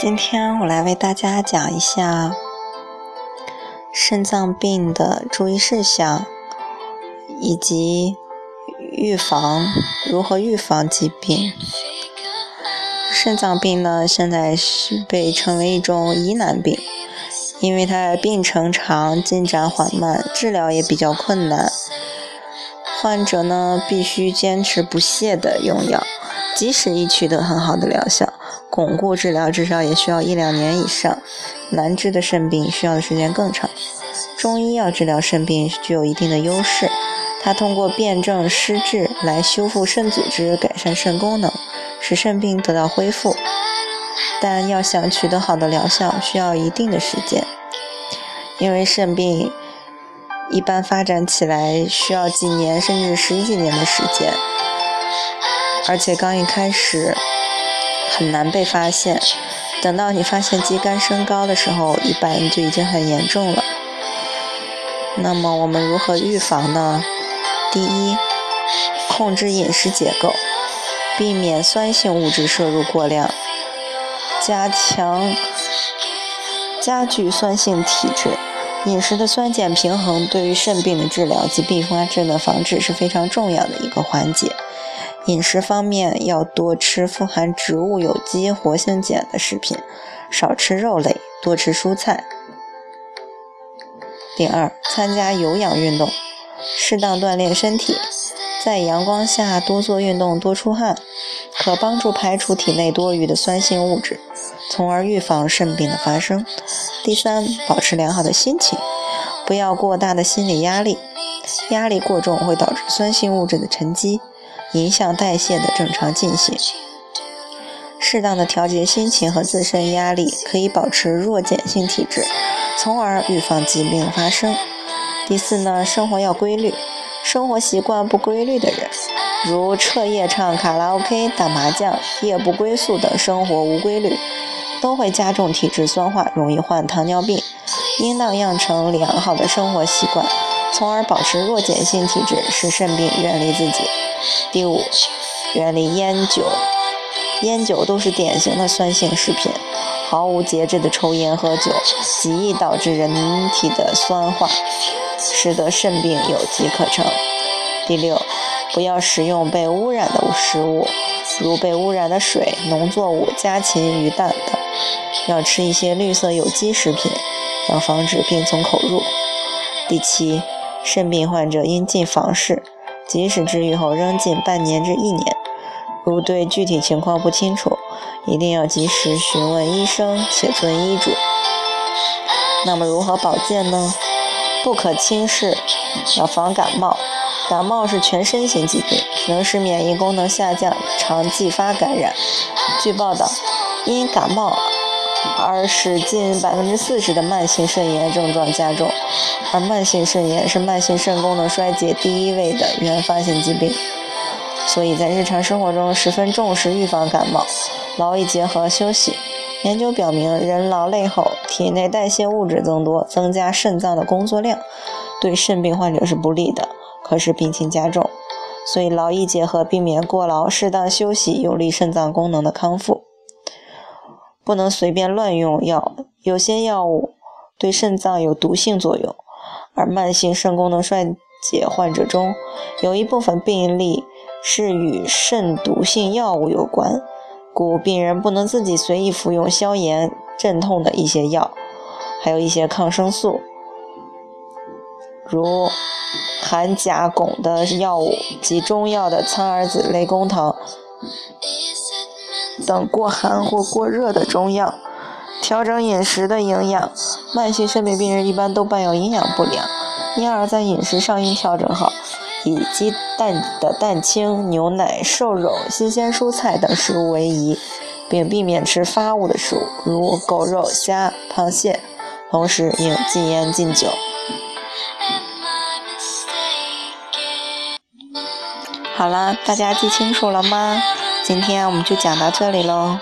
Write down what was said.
今天我来为大家讲一下肾脏病的注意事项，以及预防如何预防疾病。肾脏病呢，现在是被称为一种疑难病，因为它病程长、进展缓慢、治疗也比较困难，患者呢必须坚持不懈的用药，即使已取得很好的疗效。巩固治疗至少也需要一两年以上，难治的肾病需要的时间更长。中医药治疗肾病具有一定的优势，它通过辨证施治来修复肾组织，改善肾功能，使肾病得到恢复。但要想取得好的疗效，需要一定的时间，因为肾病一般发展起来需要几年甚至十几年的时间，而且刚一开始。很难被发现，等到你发现肌酐升高的时候，一般就已经很严重了。那么我们如何预防呢？第一，控制饮食结构，避免酸性物质摄入过量，加强加剧酸性体质。饮食的酸碱平衡对于肾病的治疗及并发症的防治是非常重要的一个环节。饮食方面要多吃富含植物有机活性碱的食品，少吃肉类，多吃蔬菜。第二，参加有氧运动，适当锻炼身体，在阳光下多做运动，多出汗，可帮助排除体内多余的酸性物质，从而预防肾病的发生。第三，保持良好的心情，不要过大的心理压力，压力过重会导致酸性物质的沉积。影响代谢的正常进行，适当的调节心情和自身压力，可以保持弱碱性体质，从而预防疾病发生。第四呢，生活要规律，生活习惯不规律的人，如彻夜唱卡拉 OK、打麻将、夜不归宿等生活无规律，都会加重体质酸化，容易患糖尿病。应当养成良好的生活习惯，从而保持弱碱性体质，使肾病远离自己。第五，远离烟酒，烟酒都是典型的酸性食品，毫无节制的抽烟喝酒，极易导致人体的酸化，使得肾病有机可乘。第六，不要食用被污染的食物，如被污染的水、农作物、家禽、鱼蛋等，要吃一些绿色有机食品，要防止病从口入。第七，肾病患者应进房室。即使治愈后仍近半年至一年，如对具体情况不清楚，一定要及时询问医生，且遵医嘱。那么如何保健呢？不可轻视，要防感冒。感冒是全身性疾病，能使免疫功能下降，常继发感染。据报道，因感冒。而使近百分之四十的慢性肾炎症状加重，而慢性肾炎是慢性肾功能衰竭第一位的原发性疾病，所以在日常生活中十分重视预防感冒，劳逸结合休息。研究表明，人劳累后体内代谢物质增多，增加肾脏的工作量，对肾病患者是不利的，可使病情加重。所以劳逸结合，避免过劳，适当休息，有利肾脏功能的康复。不能随便乱用药，有些药物对肾脏有毒性作用，而慢性肾功能衰竭患者中有一部分病例是与肾毒性药物有关，故病人不能自己随意服用消炎镇痛的一些药，还有一些抗生素，如含甲汞的药物及中药的苍耳子、雷公藤。等过寒或过热的中药，调整饮食的营养。慢性肾病病人一般都伴有营养不良，因而，在饮食上应调整好，以鸡蛋的蛋清、牛奶、瘦肉、新鲜蔬菜等食物为宜，并避免吃发物的食物，如狗肉、虾、螃蟹。同时，应禁烟禁酒。好了，大家记清楚了吗？今天我们就讲到这里喽。